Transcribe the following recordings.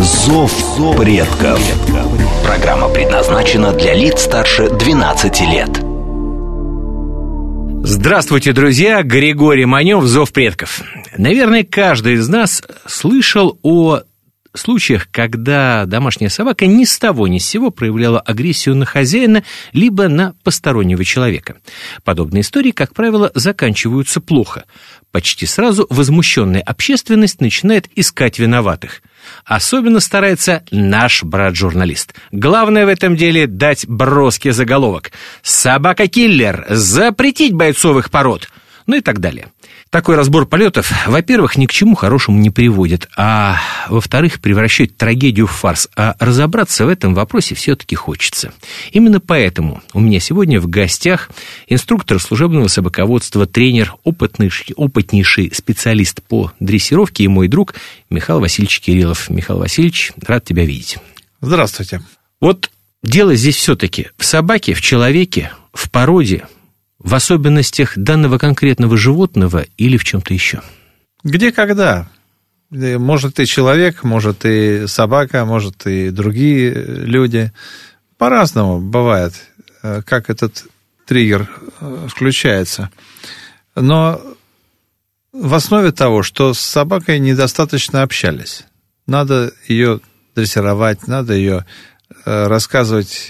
«Зов предков». Программа предназначена для лиц старше 12 лет. Здравствуйте, друзья! Григорий Манев, «Зов предков». Наверное, каждый из нас слышал о случаях, когда домашняя собака ни с того ни с сего проявляла агрессию на хозяина, либо на постороннего человека. Подобные истории, как правило, заканчиваются плохо. Почти сразу возмущенная общественность начинает искать виноватых. Особенно старается наш брат-журналист. Главное в этом деле дать броский заголовок. «Собака-киллер! Запретить бойцовых пород!» Ну и так далее. Такой разбор полетов, во-первых, ни к чему хорошему не приводит, а во-вторых, превращает трагедию в фарс. А разобраться в этом вопросе все-таки хочется. Именно поэтому у меня сегодня в гостях инструктор служебного собаководства, тренер, опытный, опытнейший специалист по дрессировке и мой друг Михаил Васильевич Кириллов. Михаил Васильевич, рад тебя видеть. Здравствуйте. Вот дело здесь все-таки в собаке, в человеке, в породе, в особенностях данного конкретного животного или в чем-то еще? Где, когда? Э, может и человек, может и собака, может и другие люди. По-разному бывает, э, как этот триггер э, включается. Но в основе того, что с собакой недостаточно общались. Надо ее дрессировать, надо ее рассказывать,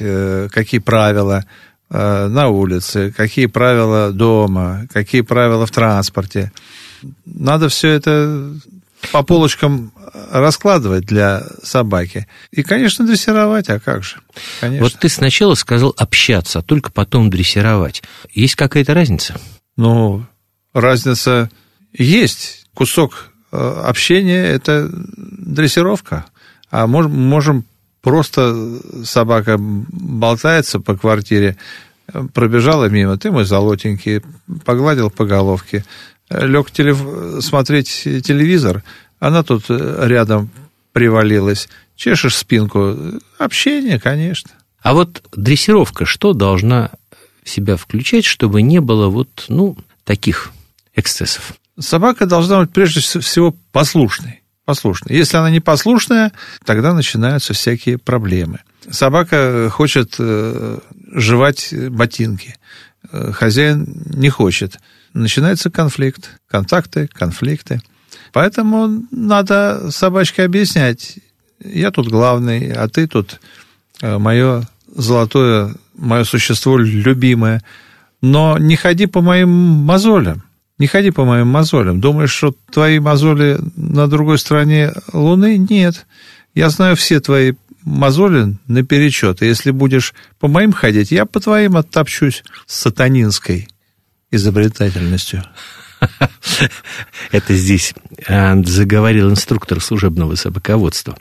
какие правила, Э, на улице, какие правила дома, какие правила в транспорте. Надо все это по полочкам раскладывать для собаки. И, конечно, дрессировать, а как же? Конечно. Вот ты сначала сказал общаться, а только потом дрессировать. Есть какая-то разница? Ну, разница есть. Кусок э, общения – это дрессировка. А можем, можем просто собака болтается по квартире, пробежала мимо, ты мой золотенький, погладил по головке, лег телев... смотреть телевизор, она тут рядом привалилась, чешешь спинку, общение, конечно. А вот дрессировка что должна в себя включать, чтобы не было вот, ну, таких эксцессов? Собака должна быть прежде всего послушной послушная. Если она не послушная, тогда начинаются всякие проблемы. Собака хочет э, жевать ботинки, э, хозяин не хочет. Начинается конфликт, контакты, конфликты. Поэтому надо собачке объяснять, я тут главный, а ты тут э, мое золотое, мое существо любимое. Но не ходи по моим мозолям. Не ходи по моим мозолям. Думаешь, что твои мозоли на другой стороне Луны? Нет. Я знаю все твои мозоли наперечет. И если будешь по моим ходить, я по твоим оттопчусь с сатанинской изобретательностью. Это здесь а, заговорил инструктор служебного собаководства.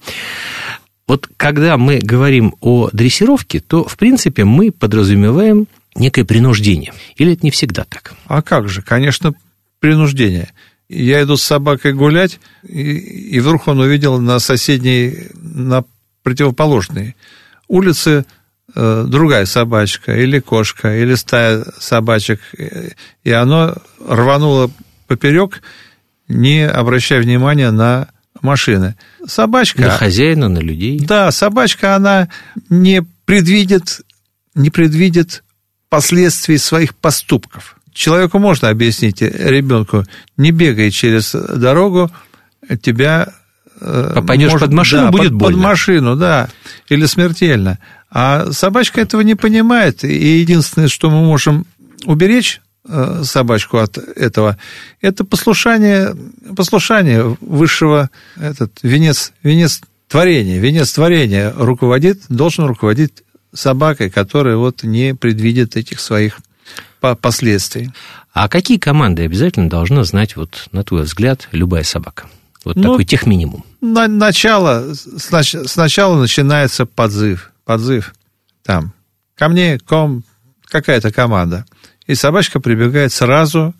Вот когда мы говорим о дрессировке, то, в принципе, мы подразумеваем некое принуждение. Или это не всегда так? А как же? Конечно, принуждение. Я иду с собакой гулять, и, и вдруг он увидел на соседней, на противоположной улице э, другая собачка, или кошка, или стая собачек, и оно рвануло поперек, не обращая внимания на машины. Собачка... На хозяина, на людей. Да, собачка, она не предвидит, не предвидит последствий своих поступков. Человеку можно объяснить, ребенку, не бегай через дорогу, тебя... Э, Попадешь может, под машину, да, будет под, больно. Под машину, да, или смертельно. А собачка этого не понимает, и единственное, что мы можем уберечь э, собачку от этого, это послушание, послушание высшего, этот венец, венец творения, венец творения руководит, должен руководить собакой, которая вот не предвидит этих своих последствий. А какие команды обязательно должна знать, вот, на твой взгляд, любая собака? Вот ну, такой техминимум. на, начало, снач, сначала начинается подзыв, подзыв, там, ко мне ком, какая-то команда, и собачка прибегает сразу,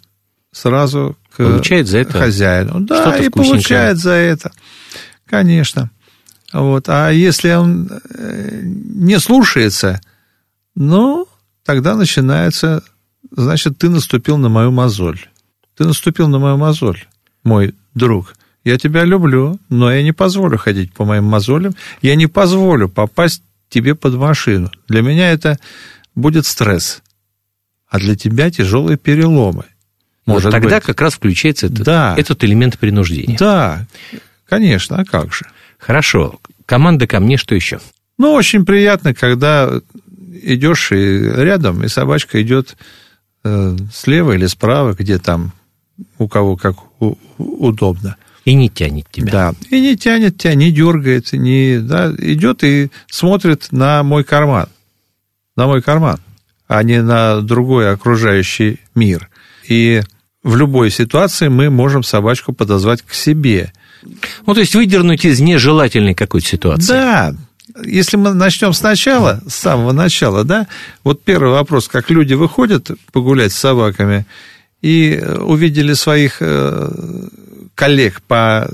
сразу к получает за это хозяину. Да, и получает за это, конечно. Вот. А если он э, не слушается, ну, тогда начинается, значит, ты наступил на мою мозоль. Ты наступил на мою мозоль, мой друг. Я тебя люблю, но я не позволю ходить по моим мозолям. Я не позволю попасть тебе под машину. Для меня это будет стресс. А для тебя тяжелые переломы. Может вот тогда быть. как раз включается этот, да. этот элемент принуждения. Да, конечно, а как же? Хорошо. Команда ко мне что еще? Ну, очень приятно, когда идешь и рядом, и собачка идет э, слева или справа, где там у кого как удобно. И не тянет тебя. Да, и не тянет тебя, не дергает, не, да, идет и смотрит на мой карман. На мой карман, а не на другой окружающий мир. И в любой ситуации мы можем собачку подозвать к себе. Ну, то есть выдернуть из нежелательной какой-то ситуации. Да, если мы начнем сначала, с самого начала, да, вот первый вопрос, как люди выходят погулять с собаками и увидели своих э, коллег по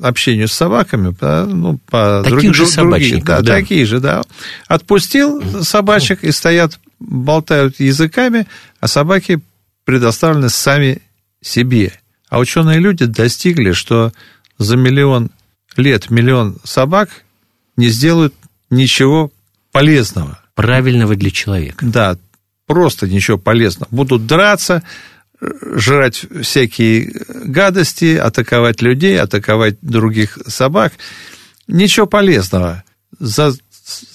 общению с собаками, по, ну, по таких друг, же собачников, да, да, такие же, да. Отпустил собачек и стоят, болтают языками, а собаки предоставлены сами себе. А ученые люди достигли, что за миллион лет миллион собак не сделают ничего полезного. Правильного для человека. Да, просто ничего полезного. Будут драться, жрать всякие гадости, атаковать людей, атаковать других собак. Ничего полезного. За,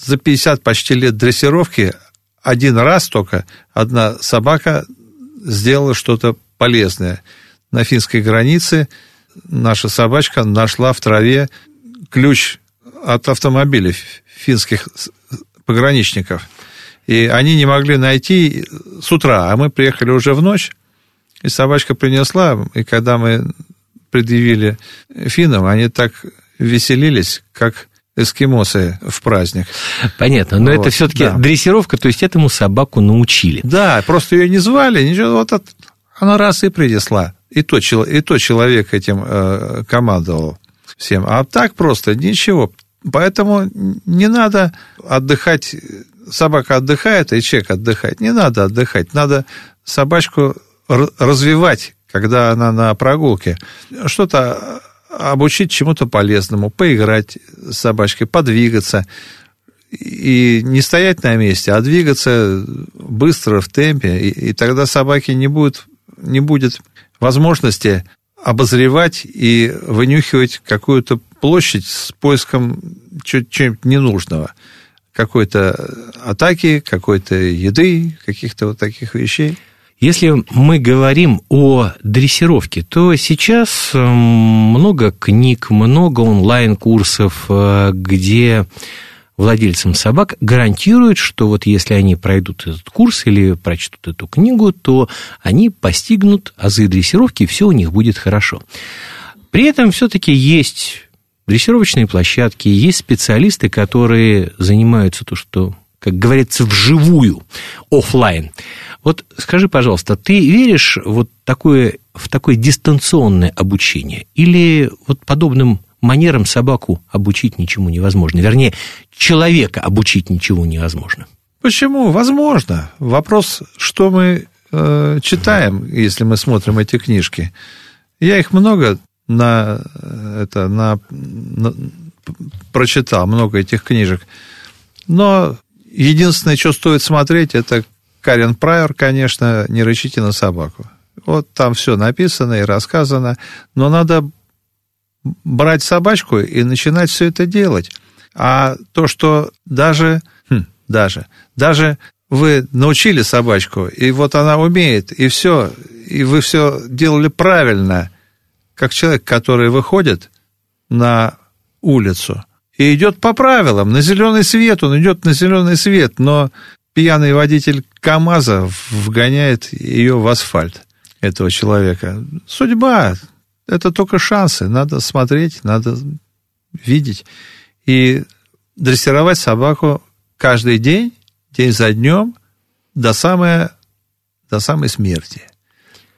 за 50 почти лет дрессировки один раз только одна собака сделала что-то полезное. На финской границе наша собачка нашла в траве ключ от автомобиля финских пограничников. И они не могли найти с утра, а мы приехали уже в ночь, и собачка принесла, и когда мы предъявили финнам, они так веселились, как эскимосы в праздник. Понятно, но вот, это все-таки да. дрессировка, то есть этому собаку научили. Да, просто ее не звали, ничего, вот от, она раз и принесла. И то, и то человек этим э, командовал всем. А так просто ничего. Поэтому не надо отдыхать. Собака отдыхает, и человек отдыхает. Не надо отдыхать. Надо собачку развивать, когда она на прогулке. Что-то обучить чему-то полезному, поиграть с собачкой, подвигаться. И не стоять на месте, а двигаться быстро, в темпе. И, и тогда собаке не будет, не будет возможности обозревать и вынюхивать какую-то площадь с поиском чего-нибудь ненужного. Какой-то атаки, какой-то еды, каких-то вот таких вещей. Если мы говорим о дрессировке, то сейчас эм, много книг, много онлайн-курсов, э, где владельцам собак гарантируют, что вот если они пройдут этот курс или прочтут эту книгу, то они постигнут азы дрессировки, и все у них будет хорошо. При этом все-таки есть дрессировочные площадки, есть специалисты, которые занимаются то, что, как говорится, вживую, офлайн. Вот скажи, пожалуйста, ты веришь вот такое, в такое дистанционное обучение? Или вот подобным манерам собаку обучить ничему невозможно? Вернее, человека обучить ничего невозможно. Почему? Возможно. Вопрос, что мы э, читаем, если мы смотрим эти книжки. Я их много на, это, на, на, прочитал, много этих книжек. Но единственное, что стоит смотреть, это Карен Прайер, конечно, не рычите на собаку. Вот там все написано и рассказано, но надо брать собачку и начинать все это делать. А то, что даже, хм, даже, даже вы научили собачку, и вот она умеет, и все, и вы все делали правильно, как человек, который выходит на улицу и идет по правилам, на зеленый свет, он идет на зеленый свет, но пьяный водитель КАМАЗа вгоняет ее в асфальт, этого человека. Судьба, это только шансы, надо смотреть, надо видеть. И дрессировать собаку каждый день, день за днем, до самой, до самой смерти.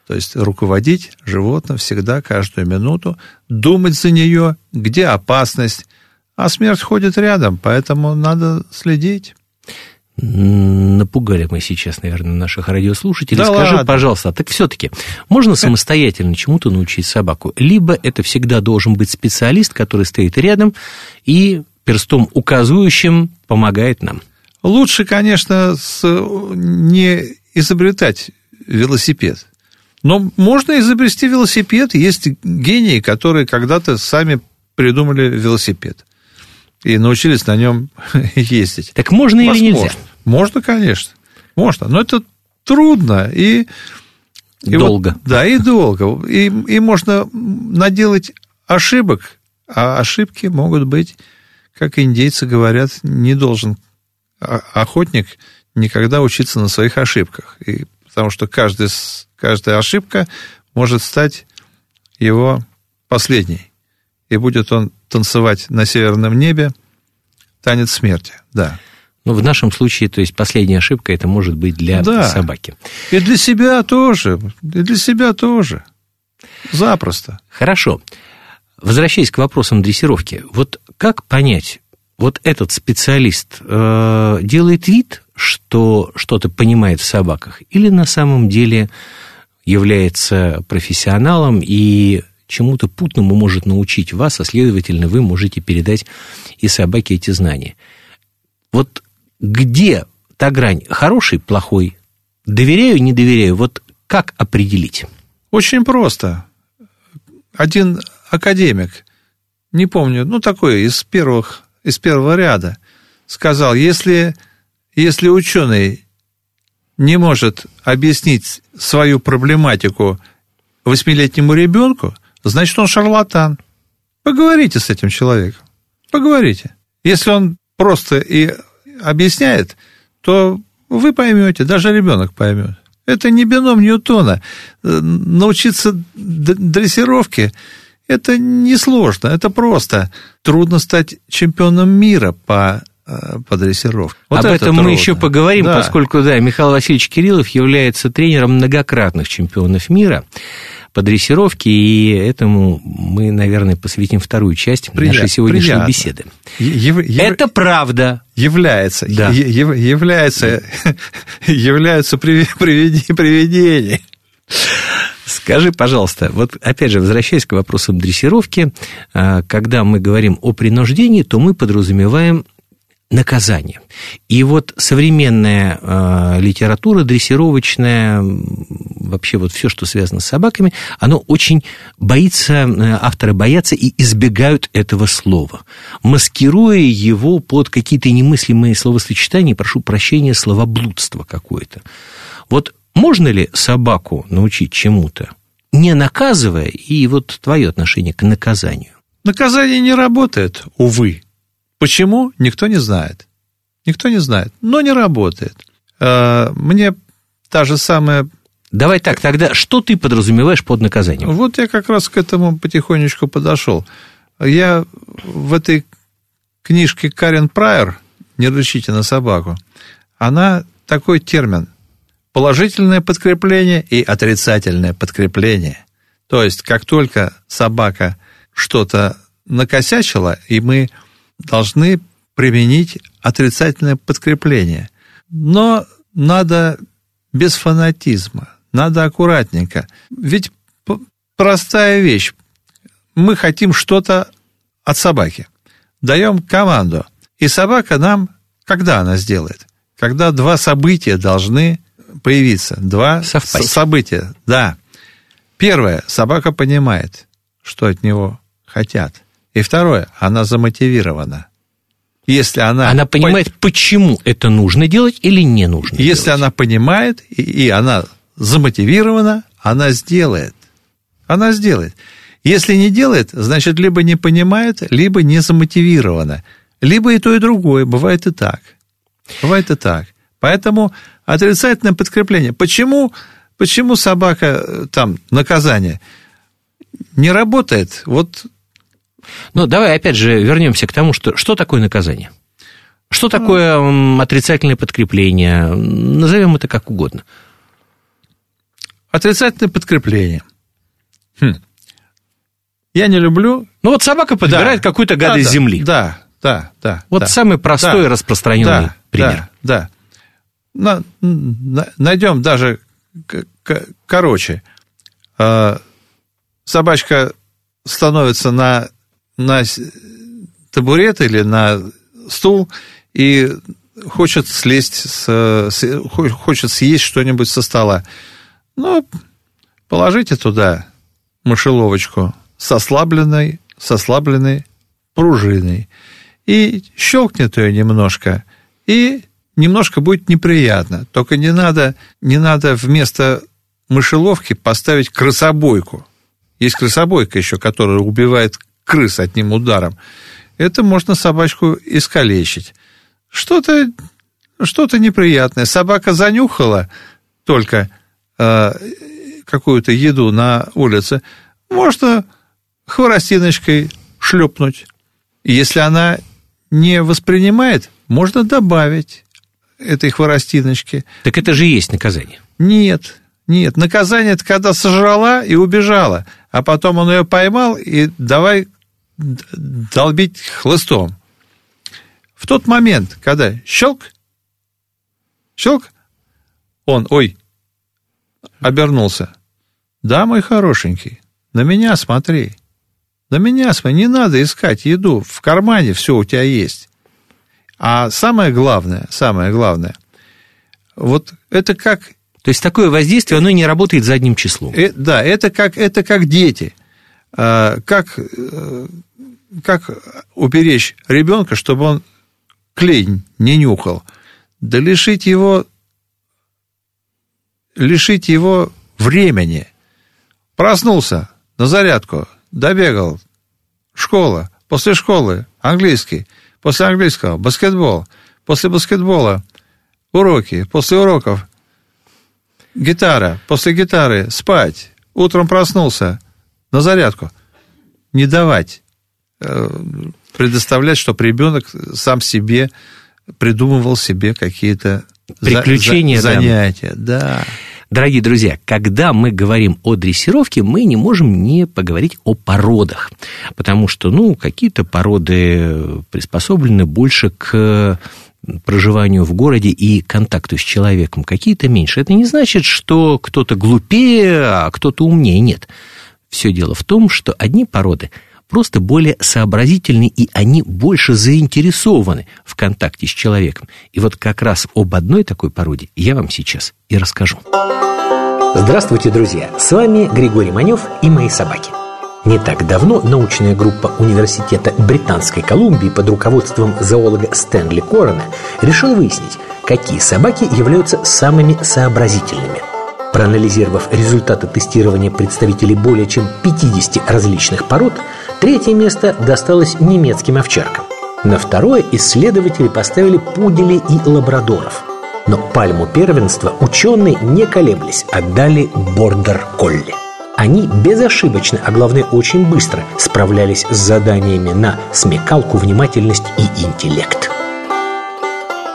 То есть руководить животным всегда, каждую минуту, думать за нее, где опасность. А смерть ходит рядом, поэтому надо следить. Напугали мы сейчас, наверное, наших радиослушателей. Да Скажи, ладно. пожалуйста, так все-таки можно самостоятельно чему-то научить собаку? Либо это всегда должен быть специалист, который стоит рядом и перстом указывающим помогает нам? Лучше, конечно, не изобретать велосипед. Но можно изобрести велосипед. Есть гении, которые когда-то сами придумали велосипед и научились на нем ездить. Так можно или Возможно. нельзя? Можно, конечно. Можно. Но это трудно и... и Долго. вот- да, и долго. И, и можно наделать ошибок, а ошибки могут быть, как индейцы говорят, не должен охотник никогда учиться на своих ошибках. И, потому что каждый, каждая ошибка может стать его последней. И будет он танцевать на северном небе танец смерти. Да. Ну, в нашем случае, то есть последняя ошибка, это может быть для Да. собаки. И для себя тоже. И для себя тоже. Запросто. Хорошо. Возвращаясь к вопросам дрессировки, вот как понять, вот этот специалист э, делает вид, что что-то понимает в собаках, или на самом деле является профессионалом и чему-то путному может научить вас, а следовательно, вы можете передать и собаке эти знания. Вот где та грань хороший, плохой, доверяю, не доверяю, вот как определить? Очень просто. Один академик, не помню, ну, такой из первых, из первого ряда, сказал, если, если ученый не может объяснить свою проблематику восьмилетнему ребенку, значит, он шарлатан. Поговорите с этим человеком. Поговорите. Если он просто и объясняет, то вы поймете, даже ребенок поймет. Это не бином Ньютона. Э, Научиться дрессировке это несложно, это просто. Трудно стать чемпионом мира по, э, по дрессировке. Вот Об это этом мы трудно. еще поговорим, Да. поскольку, да, Михаил Васильевич Кириллов является тренером многократных чемпионов мира по дрессировке, и этому мы, наверное, посвятим вторую часть Приятно, нашей сегодняшней приятно. беседы. Ев- ев- Это правда. является, Да. ев- является, являются привидения. Скажи, пожалуйста, вот опять же, возвращаясь к вопросам дрессировки, а, когда мы говорим о принуждении, то мы подразумеваем наказание. И вот современная э, литература дрессировочная, вообще вот все, что связано с собаками, оно очень боится, э, авторы боятся и избегают этого слова, маскируя его под какие-то немыслимые словосочетания, прошу прощения, словоблудство какое-то. Вот можно ли собаку научить чему-то, не наказывая, и вот твое отношение к наказанию? Наказание не работает, увы. Почему? Никто не знает. Никто не знает, но не работает. Э, Мне та же самая... Давай так, тогда что ты подразумеваешь под наказанием? Вот я как раз к этому потихонечку подошел. Я в этой книжке Карен Прайер «Не рычите на собаку», она такой термин положительное подкрепление и отрицательное подкрепление. То есть, как только собака что-то накосячила, и мы должны применить отрицательное подкрепление. Но надо без фанатизма, надо аккуратненько. Ведь простая вещь. Мы хотим что-то от собаки. Даем команду. И собака нам, когда она сделает? Когда два события должны появиться. Два Совпасть. события, да. Первое, собака понимает, что от него хотят. И второе, она замотивирована. Если она... Она понимает, почему это нужно делать или не нужно Если делать. она понимает, и, и она замотивирована, она сделает. Она сделает. Если не делает, значит, либо не понимает, либо не замотивирована. Либо и то, и другое. Бывает и так. Бывает и так. Поэтому отрицательное подкрепление. Почему, почему собака, э, там, наказание, не работает? Вот Ну, давай опять же вернемся к тому, что, что такое наказание. Что такое отрицательное подкрепление? Назовем это как угодно. Отрицательное подкрепление. Хм. Я не люблю... Ну, вот собака подбирает да. какую-то гадость да, земли. Да, да, да. Вот да, самый простой да, распространенный да, пример. Да, да. На, найдем даже короче. А, собачка становится на, на табурет или на стул и хочет слезть, с, хочет съесть что-нибудь со стола. Ну, положите туда мышеловочку с ослабленной, с ослабленной пружиной и щелкнет ее немножко, и немножко будет неприятно. Только не надо, не надо вместо мышеловки поставить крысобойку. Есть крысобойка еще, которая убивает крыс одним ударом. Это можно собачку искалечить. Что-то что неприятное. Собака занюхала только какую-то еду на улице. Можно хворостиночкой шлепнуть. Если она не воспринимает, можно добавить этой хворостиночки. Так это же и есть наказание. Нет, нет. Наказание – это когда сожрала и убежала, а потом он ее поймал и давай долбить хлыстом. В тот момент, когда щелк, щелк, он, ой, обернулся. Да, мой хорошенький, на меня смотри. На меня смотри, не надо искать еду, в кармане все у тебя есть. А самое главное, самое главное, вот это как... То есть такое воздействие, оно не работает задним числом. Э, да, это как, это как дети. А, как, э, как уберечь ребенка, чтобы он клей не нюхал? Да лишить его, лишить его времени. Проснулся на зарядку, добегал, школа, после школы английский, после английского баскетбол, после баскетбола уроки, после уроков гитара, после гитары спать, утром проснулся на зарядку. Не давать, э, предоставлять, чтобы ребенок сам себе придумывал себе какие-то приключения, за, за, занятия. Да. да. Дорогие друзья, когда мы говорим о дрессировке, мы не можем не поговорить о породах, потому что, ну, какие-то породы приспособлены больше к проживанию в городе и контакту с человеком, какие-то меньше. Это не значит, что кто-то глупее, а кто-то умнее. Нет. Все дело в том, что одни породы – просто более сообразительны, и они больше заинтересованы в контакте с человеком. И вот как раз об одной такой породе я вам сейчас и расскажу. Здравствуйте, друзья! С вами Григорий Манев и мои собаки. Не так давно научная группа Университета Британской Колумбии под руководством зоолога Стэнли Корона решила выяснить, какие собаки являются самыми сообразительными – Проанализировав результаты тестирования представителей более чем 50 различных пород, третье место досталось немецким овчаркам. На второе исследователи поставили пуделей и лабрадоров. Но пальму первенства ученые не колеблись, отдали бордер-колли. Они безошибочно, а главное очень быстро справлялись с заданиями на смекалку, внимательность и интеллект.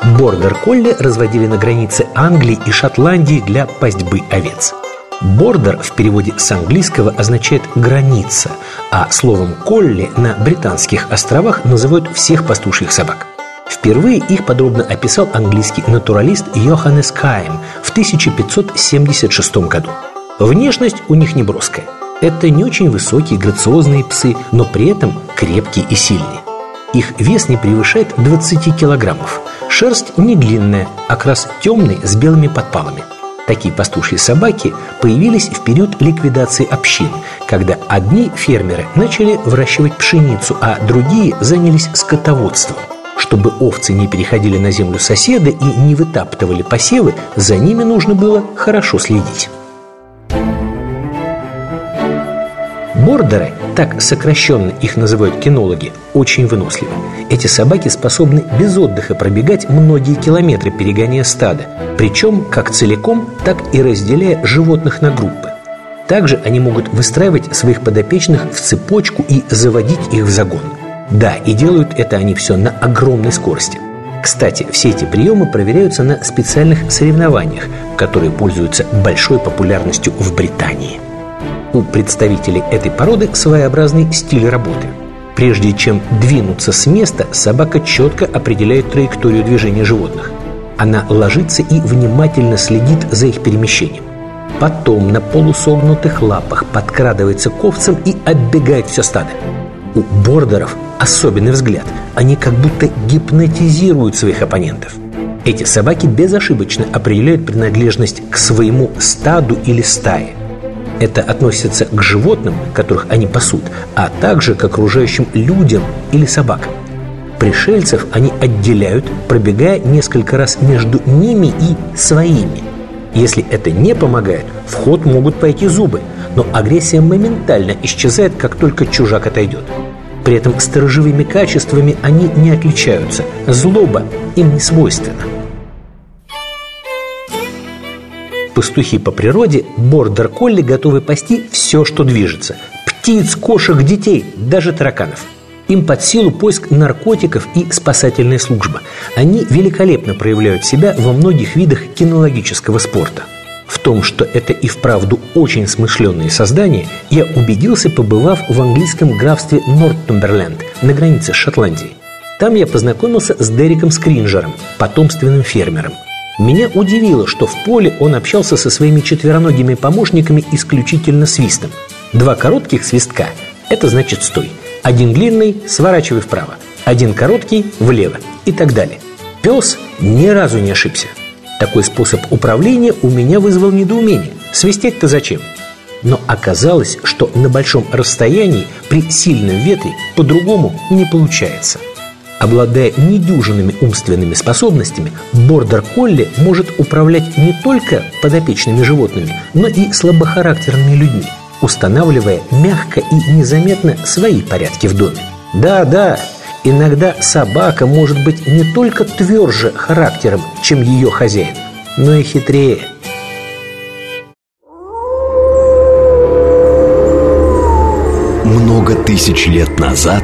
Бордер-колли разводили на границе Англии и Шотландии для пастьбы овец. Бордер в переводе с английского означает «граница», а словом «колли» на британских островах называют всех пастушьих собак. Впервые их подробно описал английский натуралист Йоханнес Кайм в 1576 году. Внешность у них неброская. Это не очень высокие, грациозные псы, но при этом крепкие и сильные. Их вес не превышает 20 килограммов. Шерсть не длинная, окрас темный с белыми подпалами. Такие пастушьи собаки появились в период ликвидации общин, когда одни фермеры начали выращивать пшеницу, а другие занялись скотоводством. Чтобы овцы не переходили на землю соседа и не вытаптывали посевы, за ними нужно было хорошо следить. Бордеры, так сокращенно их называют кинологи, очень выносливы. Эти собаки способны без отдыха пробегать многие километры, перегоняя стадо, причем как целиком, так и разделяя животных на группы. Также они могут выстраивать своих подопечных в цепочку и заводить их в загон. Да, и делают это они все на огромной скорости. Кстати, все эти приемы проверяются на специальных соревнованиях, которые пользуются большой популярностью в Британии. У представителей этой породы своеобразный стиль работы. Прежде чем двинуться с места, собака четко определяет траекторию движения животных. Она ложится и внимательно следит за их перемещением. Потом на полусогнутых лапах подкрадывается к овцам и оббегает все стадо. У бордеров особенный взгляд. Они как будто гипнотизируют своих оппонентов. Эти собаки безошибочно определяют принадлежность к своему стаду или стае. Это относится к животным, которых они пасут, а также к окружающим людям или собакам. Пришельцев они отделяют, пробегая несколько раз между ними и своими – если это не помогает, в ход могут пойти зубы, но агрессия моментально исчезает, как только чужак отойдет. При этом сторожевыми качествами они не отличаются. Злоба им не свойственна. Пастухи по природе, бордер-колли готовы пасти все, что движется. Птиц, кошек, детей, даже тараканов – им под силу поиск наркотиков и спасательная служба. Они великолепно проявляют себя во многих видах кинологического спорта. В том, что это и вправду очень смышленные создания, я убедился, побывав в английском графстве Нортумберленд на границе с Шотландией. Там я познакомился с Дериком Скринджером, потомственным фермером. Меня удивило, что в поле он общался со своими четвероногими помощниками исключительно свистом. Два коротких свистка – это значит «стой», один длинный – сворачивай вправо, один короткий – влево и так далее. Пес ни разу не ошибся. Такой способ управления у меня вызвал недоумение. Свистеть-то зачем? Но оказалось, что на большом расстоянии при сильном ветре по-другому не получается. Обладая недюжинными умственными способностями, бордер-колли может управлять не только подопечными животными, но и слабохарактерными людьми – устанавливая мягко и незаметно свои порядки в доме. Да, да, иногда собака может быть не только тверже характером, чем ее хозяин, но и хитрее. Много тысяч лет назад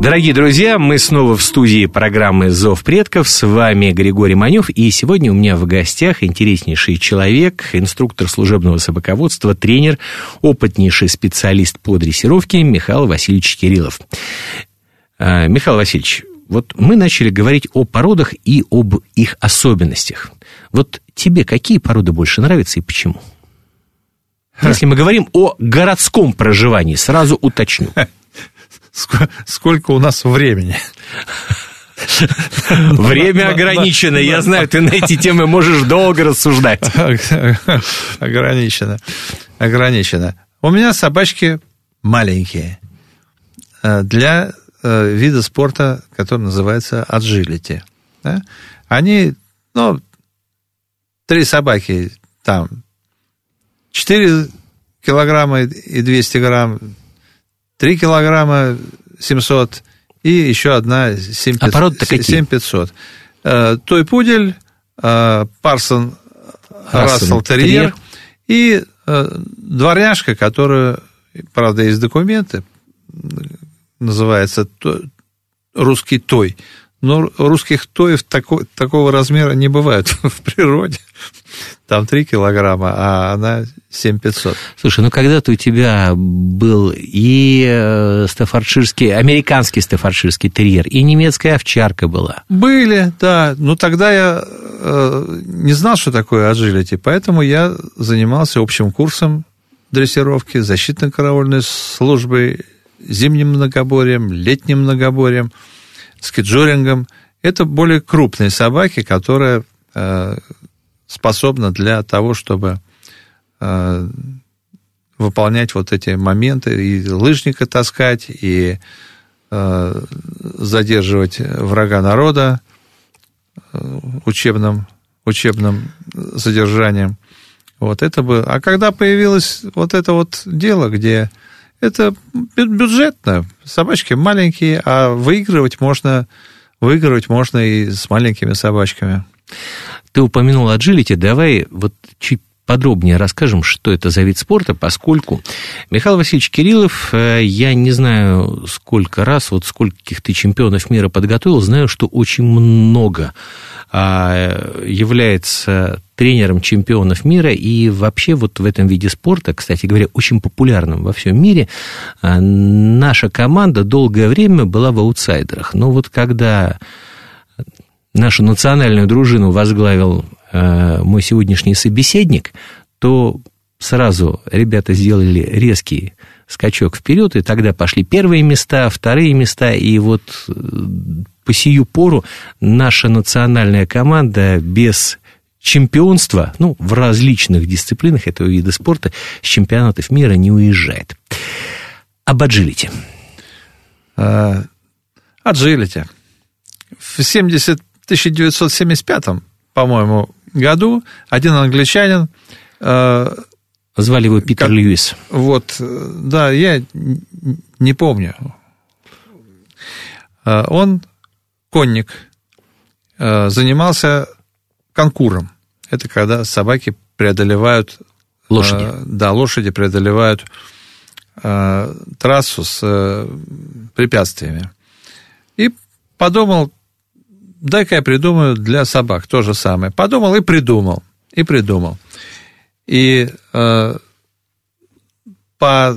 Дорогие друзья, мы снова в студии программы «Зов предков». С вами Григорий Манев. И сегодня у меня в гостях интереснейший человек, инструктор служебного собаководства, тренер, опытнейший специалист по дрессировке Михаил Васильевич Кириллов. А, Михаил Васильевич, вот мы начали говорить о породах и об их особенностях. Вот тебе какие породы больше нравятся и почему? Если мы говорим о городском проживании, сразу уточню. сколько у нас времени. Время ограничено, я знаю, ты на эти темы можешь долго рассуждать. Ограничено, ограничено. У меня собачки маленькие э, для э, вида спорта, который называется аджилити. Да? Они, ну, три собаки там, 4 килограмма и 200 грамм 3 килограмма 700 и еще одна 7500. А породы-то какие? 7500. Э, той пудель, э, Парсон Рассел Терьер и э, дворняжка, которая, правда, есть документы, называется русский той. Но русских тоев тако, такого размера не бывает в природе. Там 3 килограмма, а она 7500. Слушай, ну когда-то у тебя был и э, стаффордширский, американский стаффордширский терьер, и немецкая овчарка была. Были, да. Но тогда я э, не знал, что такое аджилити, поэтому я занимался общим курсом дрессировки, защитно-караульной службой, зимним многоборьем, летним многоборьем, скиджорингом. Это более крупные собаки, которые э, способна для того, чтобы э, выполнять вот эти моменты, и лыжника таскать, и э, задерживать врага народа э, учебным, учебным содержанием. Вот это бы. А когда появилось вот это вот дело, где это бюджетно, собачки маленькие, а выигрывать можно, выигрывать можно и с маленькими собачками. Ты упомянул аджилити, давай вот чуть подробнее расскажем, что это за вид спорта, поскольку Михаил Васильевич Кириллов, э, я не знаю, сколько раз, вот скольких ты чемпионов мира подготовил, знаю, что очень много а, является тренером чемпионов мира, и вообще вот в этом виде спорта, кстати говоря, очень популярным во всем мире, а, наша команда долгое время была в аутсайдерах. Но вот когда нашу национальную дружину возглавил мой сегодняшний собеседник, то сразу ребята сделали резкий скачок вперед, и тогда пошли первые места, вторые места, и вот э, по сию пору наша национальная команда без чемпионства, ну, в различных дисциплинах этого вида спорта с чемпионатов мира не уезжает. Об аджилите. Аджилите. В 70, 1975, по-моему, году один англичанин... Э, Звали его Питер как, Льюис. Вот, да, я не помню. Э, он конник, э, занимался конкуром. Это когда собаки преодолевают... Лошади. Э, да, лошади преодолевают э, трассу с э, препятствиями. И подумал, дай-ка я придумаю для собак то же самое. Подумал и придумал. И придумал. И э, по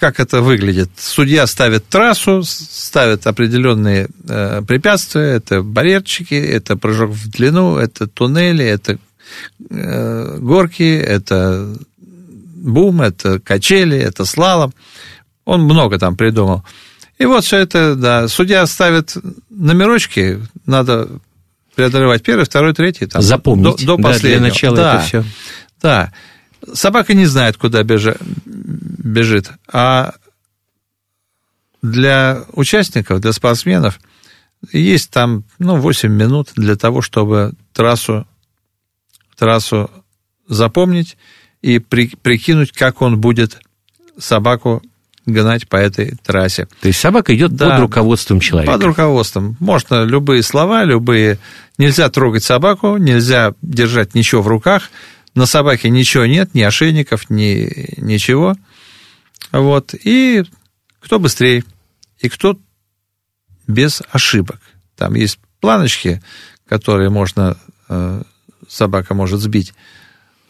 как это выглядит? Судья ставит трассу, ставит определенные э, препятствия, это барьерчики, это прыжок в длину, это туннели, это э, горки, это бум, это качели, это слалом. Он много там придумал. И вот все это, да, судья ставит номерочки, надо преодолевать первый, второй, третий. Там, Запомнить. До, до последнего. Да, для начала да, это все. Да. Собака не знает, куда бежит, бежит. А для участников, для спортсменов есть там ну, 8 минут для того, чтобы трассу, трассу запомнить и при, прикинуть, как он будет собаку гнать по этой трассе. То есть собака идет да, под руководством человека. Под руководством. Можно любые слова, любые... Нельзя трогать собаку, нельзя держать ничего в руках, на собаке ничего нет, ни ошейников, ни ничего. Вот. И кто быстрее, и кто без ошибок. Там есть планочки, которые можно, э, собака может сбить.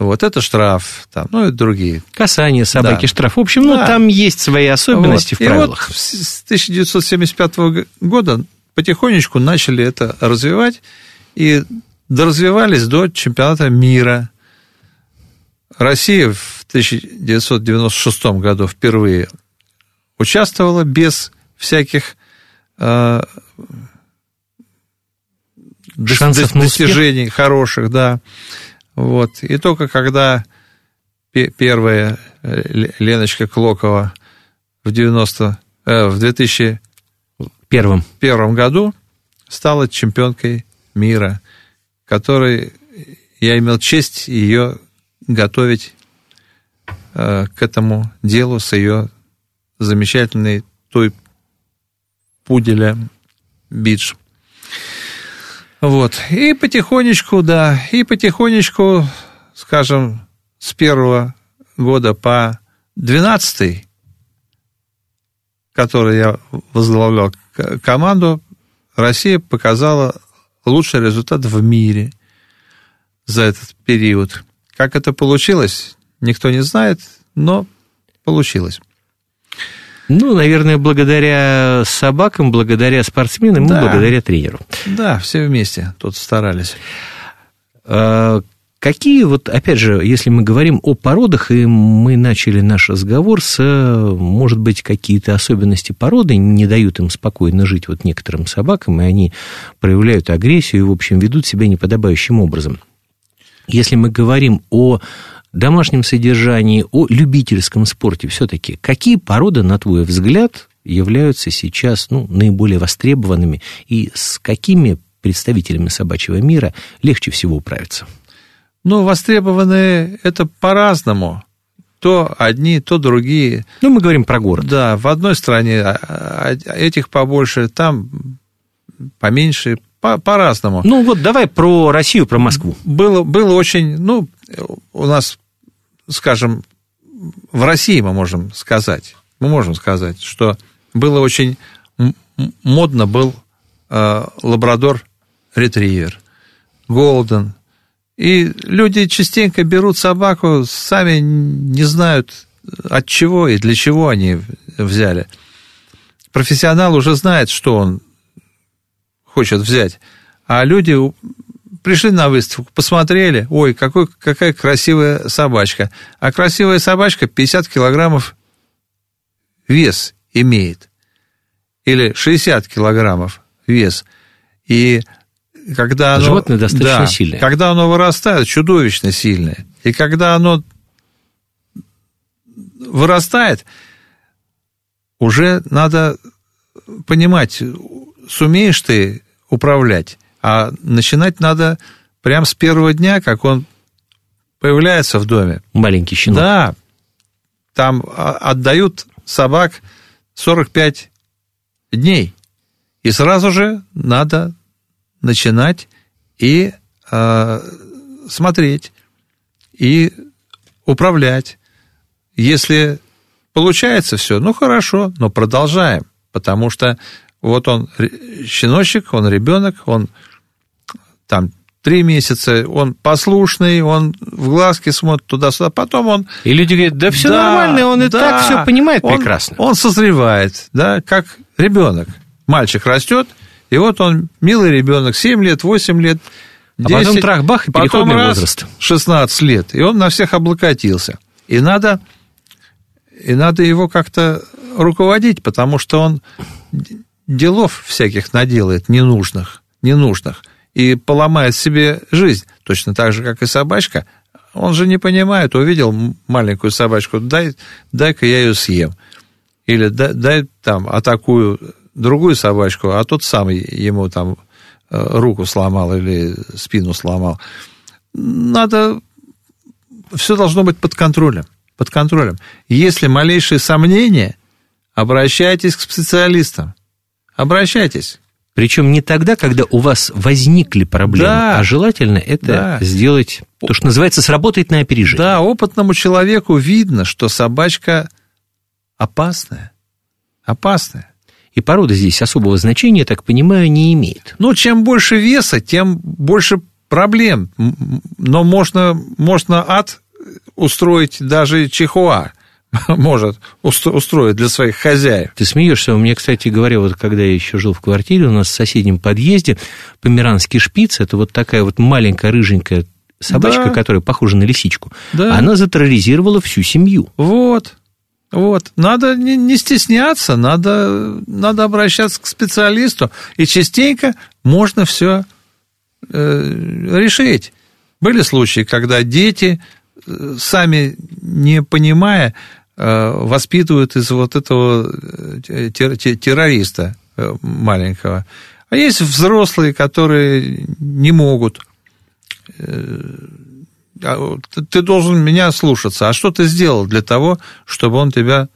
Вот это штраф, там, ну и другие. Касание собаки, да. штраф. В общем, ну, да. там есть свои особенности вот. в правилах. И вот с 1975 года потихонечку начали это развивать и доразвивались до чемпионата мира. Россия в 1996 году впервые участвовала без всяких э, Шансов достижений хороших, да. Вот. И только когда первая э, Леночка Клокова в 90 э, в 2001 первом году стала чемпионкой мира, которой я имел честь ее готовить э, к этому делу с ее замечательной той пуделя Бидж. Вот. И потихонечку, да, и потихонечку, скажем, с первого года по двенадцатый, который я возглавлял команду, Россия показала лучший результат в мире за этот период. Как это получилось, никто не знает, но получилось. Ну, наверное, благодаря собакам, благодаря спортсменам да. и благодаря тренеру. Да, все вместе тут старались. А, какие вот, опять же, если мы говорим о породах, и мы начали наш разговор с, может быть, какие-то особенности породы не дают им спокойно жить вот некоторым собакам, и они проявляют агрессию и, в общем, ведут себя неподобающим образом. Если мы говорим о домашнем содержании, о любительском спорте, все-таки какие породы, на твой взгляд, являются сейчас ну, наиболее востребованными и с какими представителями собачьего мира легче всего управиться? Ну, востребованные это по-разному. То одни, то другие. Ну, мы говорим про город. Да, в одной стране а, а, этих побольше, там поменьше, по- по-разному. Ну, вот давай про Россию, про Москву. Было, было очень, ну, у нас, скажем, в России мы можем сказать, мы можем сказать, что было очень модно был э, лабрадор-ретривер, голден, и люди частенько берут собаку, сами не знают от чего и для чего они взяли. Профессионал уже знает, что он хочет взять. А люди пришли на выставку, посмотрели, ой, какой, какая красивая собачка. А красивая собачка 50 килограммов вес имеет. Или 60 килограммов вес. И когда оно... Животное достаточно да, сильное. Когда оно вырастает, чудовищно сильное. И когда оно вырастает, уже надо понимать, сумеешь ты управлять, а начинать надо прямо с первого дня, как он появляется в доме. Маленький щенок. Да, там отдают собак 45 дней. И сразу же надо начинать и э, смотреть, и управлять. Если получается все, ну хорошо, но продолжаем, потому что вот он щеночек, он ребенок, он там три месяца, он послушный, он в глазки смотрит туда-сюда, потом он... И люди говорят, да все да, нормально, он и да, так все понимает он, прекрасно. Он созревает, да, как ребенок. Мальчик растет, и вот он, милый ребенок, 7 лет, 8 лет, 10, а потом трах-бах и переходный раз, возраст. 16 лет, и он на всех облокотился. И надо, и надо его как-то руководить, потому что он делов всяких наделает ненужных, ненужных, и поломает себе жизнь, точно так же, как и собачка. Он же не понимает, увидел маленькую собачку, дай, дай-ка я ее съем. Или дай, дай там атакую другую собачку, а тот сам ему там э, руку сломал или спину сломал. Надо... Все должно быть под контролем. Под контролем. Если малейшие сомнения, обращайтесь к специалистам. Обращайтесь. Причем не тогда, когда у вас возникли проблемы, да, а желательно это да. сделать, то, что называется, сработать на опережение. Да, опытному человеку видно, что собачка опасная. Опасная. И порода здесь особого значения, я так понимаю, не имеет. Ну, чем больше веса, тем больше проблем. Но можно, можно ад устроить даже чихуа может устроить для своих хозяев. Ты смеешься? Меня, кстати говоря, вот когда я еще жил в квартире, у нас в соседнем подъезде померанский шпиц, это вот такая вот маленькая рыженькая собачка, да. которая похожа на лисичку, да. она затерроризировала всю семью. Вот. Вот. Надо не, не стесняться, надо, надо обращаться к специалисту, и частенько можно все э, решить. Были случаи, когда дети, э, сами не понимая, воспитывают из вот этого э, террориста э, маленького. А есть взрослые, которые не могут а, ты должен меня слушаться. А что ты сделал для того, чтобы он тебя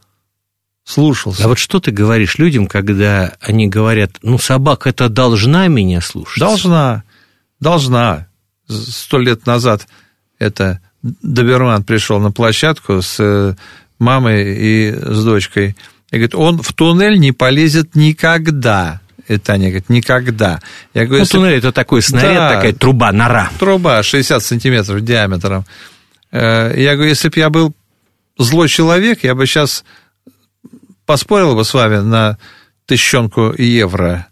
слушался? А вот что ты говоришь людям, когда они говорят, ну, собака это должна меня слушать? Должна, должна. Сто лет назад это доберман пришел на площадку с э, мамой и с дочкой. И говорит, он в туннель не полезет никогда. И Таня говорит, никогда. Я говорю, ну, если... туннель это такой снаряд, да, такая труба, нора. Труба 60 сантиметров диаметром. Э, я говорю, если бы я был злой человек, я бы сейчас поспорил бы с вами на тысячонку евро.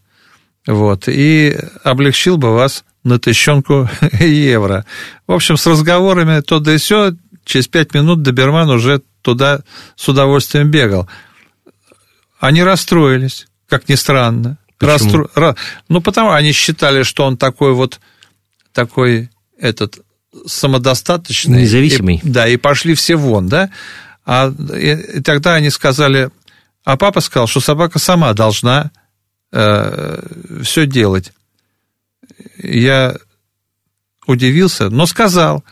Вот, и облегчил бы вас на тысячонку евро. В общем, с разговорами то да и все, через пять минут Доберман уже туда с удовольствием бегал. Они расстроились, как ни странно. Расстро... Ну, потому они считали, что он такой вот, такой этот самодостаточные. Независимый. И, да, и пошли все вон, да. А и, и тогда они сказали, а папа сказал, что собака сама должна э, все делать. Я удивился, но сказал,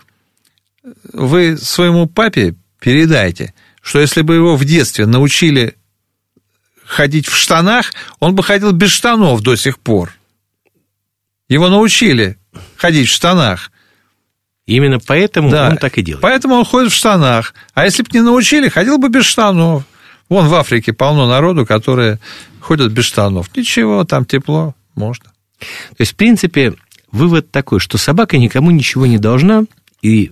вы своему папе передайте, что если бы его в детстве научили ходить в штанах, он бы ходил без штанов до сих пор. Его научили ходить в штанах. Именно поэтому да. он так и делает. Поэтому он ходит в штанах. А если бы не научили, ходил бы без штанов. Вон в Африке полно народу, которые ходят без штанов. Ничего, там тепло, можно. То есть, в принципе, вывод такой, что собака никому ничего не должна, и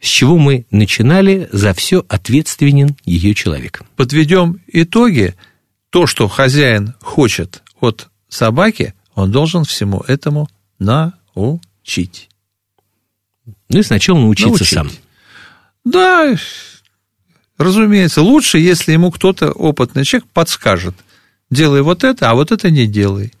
с чего мы начинали, за все ответственен ее человек. Подведем итоги. То, что хозяин хочет от собаки, он должен всему этому научить. Ну и сначала научиться научить. сам. Да, разумеется, лучше, если ему кто-то, опытный человек, подскажет. Делай вот это, а вот это не делай.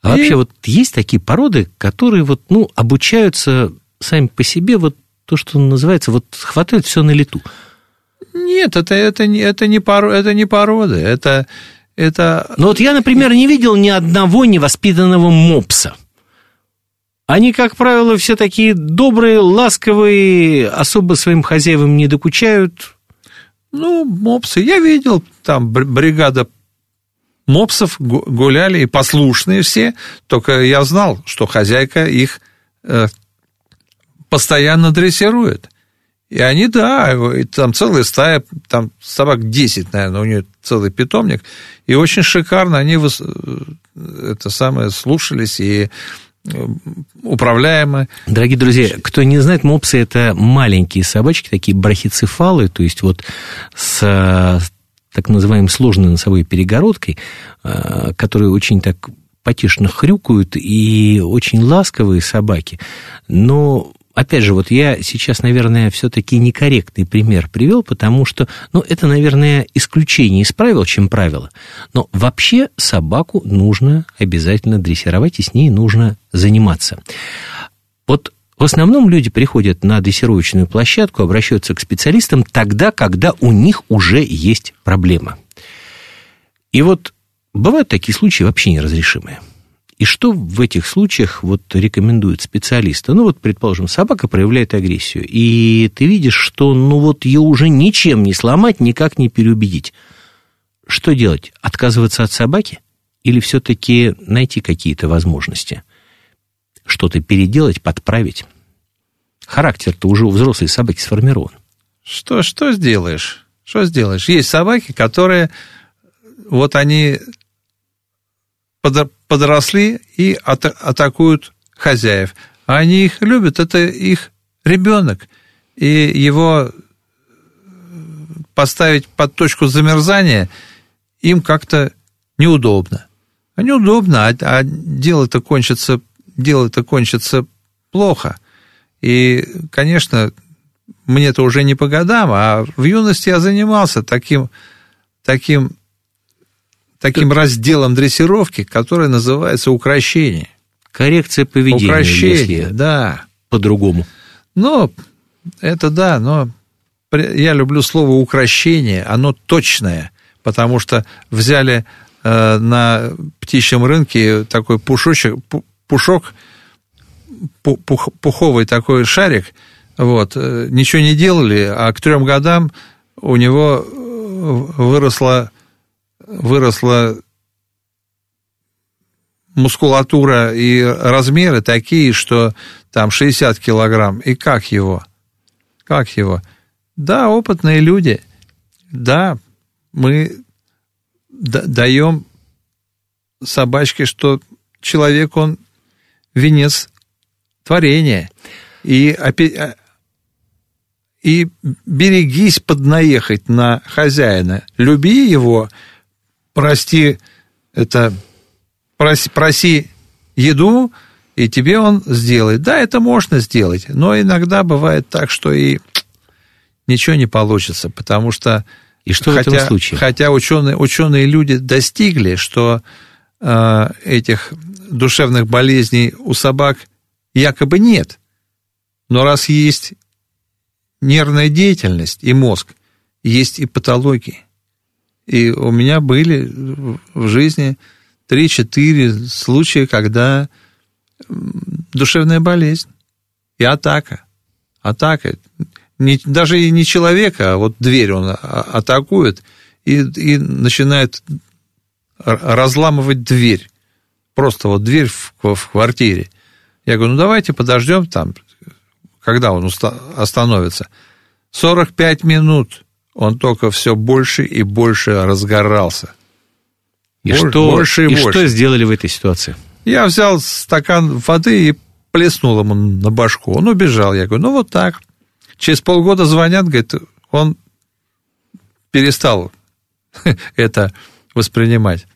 А и... вообще вот есть такие породы, которые вот, ну, обучаются сами по себе, вот то, что называется, вот хватает все на лету. Нет, это, это, не, это, не, пор, это не породы, это, это... Ну вот я, например, не видел ни одного невоспитанного мопса. Они, как правило, все такие добрые, ласковые, особо своим хозяевам не докучают. Ну, мопсы, я видел, там бригада мопсов гуляли, и послушные все, только я знал, что хозяйка их э, постоянно дрессирует. И они, да, там целая стая, там собак 10, наверное, у нее целый питомник, и очень шикарно они э, это самое слушались и управляемы. Дорогие друзья, кто не знает, мопсы это маленькие собачки, такие брахицефалы, то есть вот с так называемой сложной носовой перегородкой, э, которые очень так потешно хрюкают и очень ласковые собаки. Но опять же, вот я сейчас, наверное, все-таки некорректный пример привел, потому что, ну, это, наверное, исключение из правил, чем правило. Но вообще собаку нужно обязательно дрессировать, и с ней нужно заниматься. Вот в основном люди приходят на дрессировочную площадку, обращаются к специалистам тогда, когда у них уже есть проблема. И вот бывают такие случаи вообще неразрешимые – и что в этих случаях вот рекомендуют специалисты? Ну вот, предположим, собака проявляет агрессию, и ты видишь, что ну вот ее уже ничем не сломать, никак не переубедить. Что делать? Отказываться от собаки? Или все-таки найти какие-то возможности? Что-то переделать, подправить? Характер-то уже у взрослой собаки сформирован. Что, что сделаешь? Что сделаешь? Есть собаки, которые вот они подросли и атакуют хозяев. Они их любят, это их ребенок. И его поставить под точку замерзания им как-то неудобно. А неудобно, а, а дело-то кончится, дело-то кончится плохо. И, конечно, мне это уже не по годам, а в юности я занимался таким, таким таким разделом дрессировки, который называется укращение. Коррекция поведения. Укращение, да. По-другому. Ну, это да, но я люблю слово укращение, оно точное, потому что взяли э, на птичьем рынке такой пушочек, пушок, пух, пуховый такой шарик, вот, э, ничего не делали, а к трем годам у него э, выросла выросла мускулатура и размеры такие, что там 60 килограмм. И как его? Как его? Да, опытные люди. Да, мы даем собачке, что человек, он венец творения. И и берегись поднаехать на хозяина. Люби его, прости, это проси, проси еду, и тебе он сделает. Да, это можно сделать, но иногда бывает так, что и ничего не получится, потому что... И что хотя, в этом случае? Хотя ученые, ученые люди достигли, что э, этих душевных болезней у собак якобы нет. Но раз есть нервная деятельность и мозг, есть и патологии. И у меня были в жизни 3-4 случая, когда душевная болезнь и атака. Атака. Не, даже не человека, а вот дверь он атакует и, и начинает разламывать дверь. Просто вот дверь в, в квартире. Я говорю, ну давайте подождем там, когда он остановится. 45 минут он только все больше и больше разгорался. И, больше, что, больше и, и больше. что сделали в этой ситуации? Я взял стакан воды и плеснул ему на башку. Он убежал. Я говорю, ну вот так. Через полгода звонят, говорит, он перестал это воспринимать.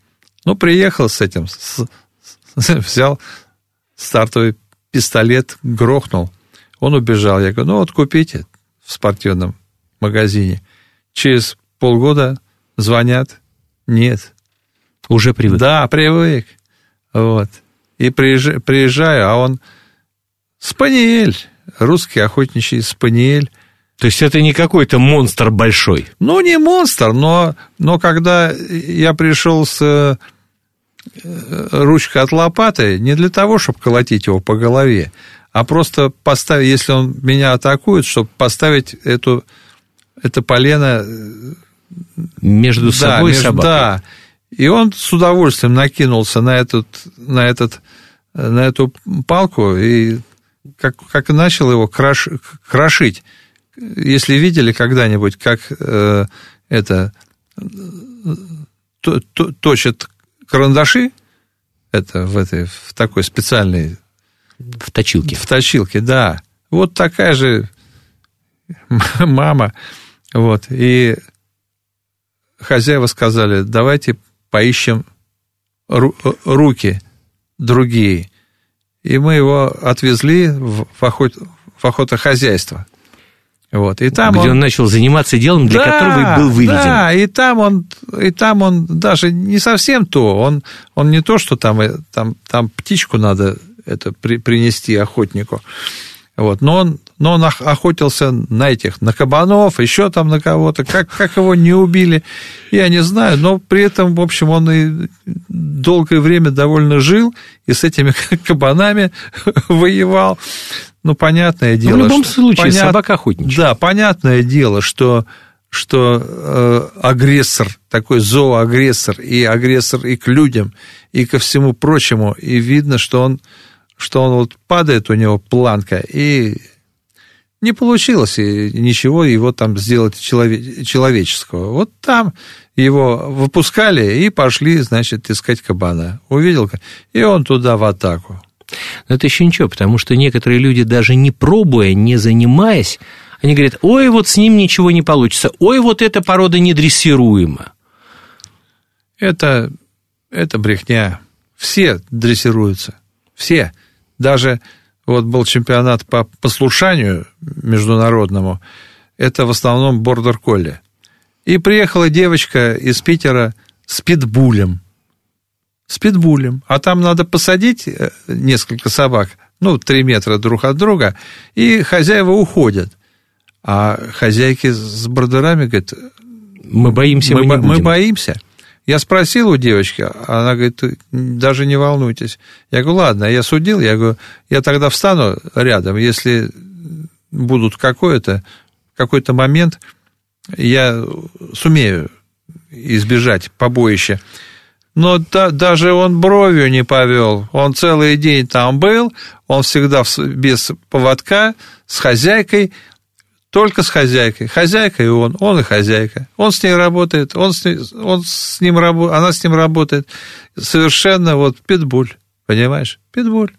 Ну, приехал с этим, с, взял стартовый пистолет, грохнул. Он убежал. Я говорю, ну вот купите в спортивном магазине. Через полгода звонят. Нет. Уже привык? Да, привык. Вот. И приезжаю, приезжаю а он спаниель, русский охотничий спаниель. То есть это не какой-то монстр большой? Ну, не монстр, но, но когда я пришел с э, ручкой от лопаты, не для того, чтобы колотить его по голове, а просто поставить, если он меня атакует, чтобы поставить эту, это полено... Э, между собой да, и собакой. Да, и он с удовольствием накинулся на, этот, на, этот, на эту палку и как, как начал его крош, крошить. Если видели когда-нибудь, как э, это то, то, точат карандаши, это в этой в такой специальной в точилке. В точилке, да. Вот такая же мама. Вот. И хозяева сказали, давайте поищем руки другие. И мы его отвезли в, охот, в охотохозяйство. Вот, и там Где он, он начал заниматься делом, для да, которого и был выведен. Да, и там он, и там он даже не совсем то. Он, он не то, что там, э, там, там птичку надо это при, принести охотнику. Вот. Но, он, но он охотился на этих, на кабанов, еще там на кого-то. Как, как его не убили, я не знаю. Но при этом, в общем, он и долгое время довольно жил, и с этими кабанами воевал. Ну, понятное дело. Ну, в любом случае, понят... собака охотничья. Да, понятное дело, что что э, агрессор, такой зооагрессор, и агрессор и к людям, и ко всему прочему, и видно, что он что он вот падает, у него планка, и не получилось и ничего его там сделать челове- человеческого. Вот там его выпускали и пошли, значит, искать кабана. Увидел, и он туда в атаку. Но это еще ничего, потому что некоторые люди, даже не пробуя, не занимаясь, они говорят, ой, вот с ним ничего не получится, ой, вот эта порода недрессируема. Это, это брехня. Все дрессируются. Все даже вот был чемпионат по послушанию международному, это в основном бордер-колли. И приехала девочка из Питера с питбулем. С питбулем. А там надо посадить э, несколько собак, ну, три метра друг от друга, и хозяева уходят. А хозяйки с бордерами говорят, мы боимся, мы, мы, не мы боимся. Я спросил у девочки, она говорит, даже не волнуйтесь. Я говорю, ладно, я судил, я говорю, я тогда встану рядом, если будут какой-то какой-то момент, я сумею избежать побоища. Но да, даже он бровью не повел. Он целый день там был, он всегда без поводка, с хозяйкой, только с хозяйкой. Хозяйка и он, он и хозяйка. Он с ней работает, он с, ней, он с ним работает, она с ним работает. Совершенно вот питбуль, понимаешь? Питбуль.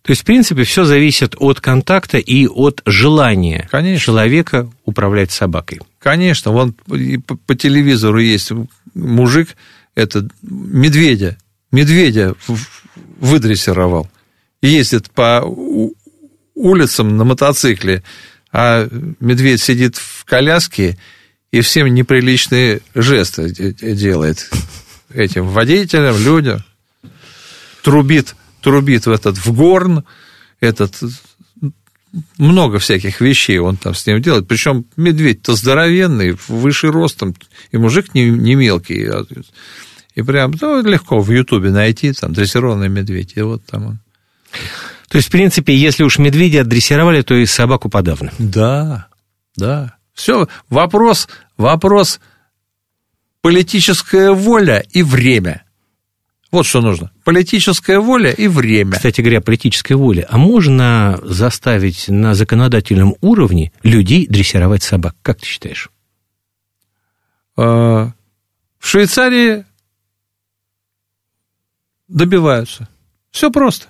То есть, в принципе, все зависит от контакта и от желания Конечно. человека управлять собакой. Конечно, вон по, телевизору есть мужик, это медведя, медведя выдрессировал. Ездит по улицам на мотоцикле, а медведь сидит в коляске и всем неприличные жесты делает этим водителям, людям. Трубит, трубит в этот в горн, этот много всяких вещей он там с ним делает. Причем медведь-то здоровенный, выше ростом, и мужик не, не мелкий. И прям ну, легко в Ютубе найти, там, дрессированный медведь, и вот там он. То есть, в принципе, если уж медведя дрессировали, то и собаку подавно. Да, да. Все, вопрос, вопрос политическая воля и время. Вот что нужно. Политическая воля и время. Кстати говоря, политическая воля. А можно заставить на законодательном уровне людей дрессировать собак? Как ты считаешь? А, в Швейцарии добиваются. Все просто.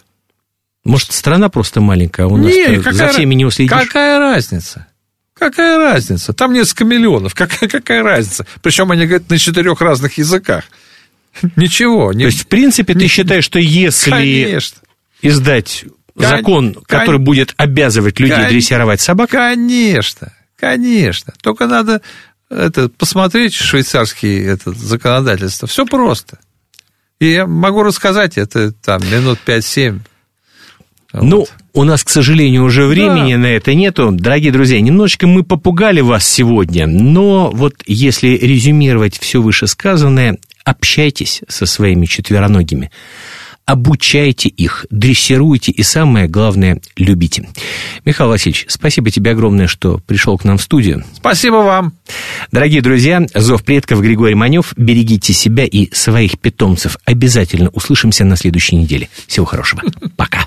Может, страна просто маленькая, а у нас не, за всеми не уследишь? Какая разница? Какая разница? Там несколько миллионов. Какая, какая разница? Причем они говорят на четырех разных языках. Ничего. Не... То есть, в принципе, ты считаешь, что если Конечно. издать закон, который кон... будет обязывать людей кон... дрессировать собак? Конечно, конечно. Только надо это, посмотреть швейцарские это, законодательство. Все просто. И я могу рассказать это там минут 5-7. Ну, вот. у нас, к сожалению, уже времени да. на это нету. Дорогие друзья, немножечко мы попугали вас сегодня, но вот если резюмировать все вышесказанное, общайтесь со своими четвероногими обучайте их, дрессируйте и, самое главное, любите. Михаил Васильевич, спасибо тебе огромное, что пришел к нам в студию. Спасибо вам. Дорогие друзья, зов предков Григорий Манев. Берегите себя и своих питомцев. Обязательно услышимся на следующей неделе. Всего хорошего. Пока.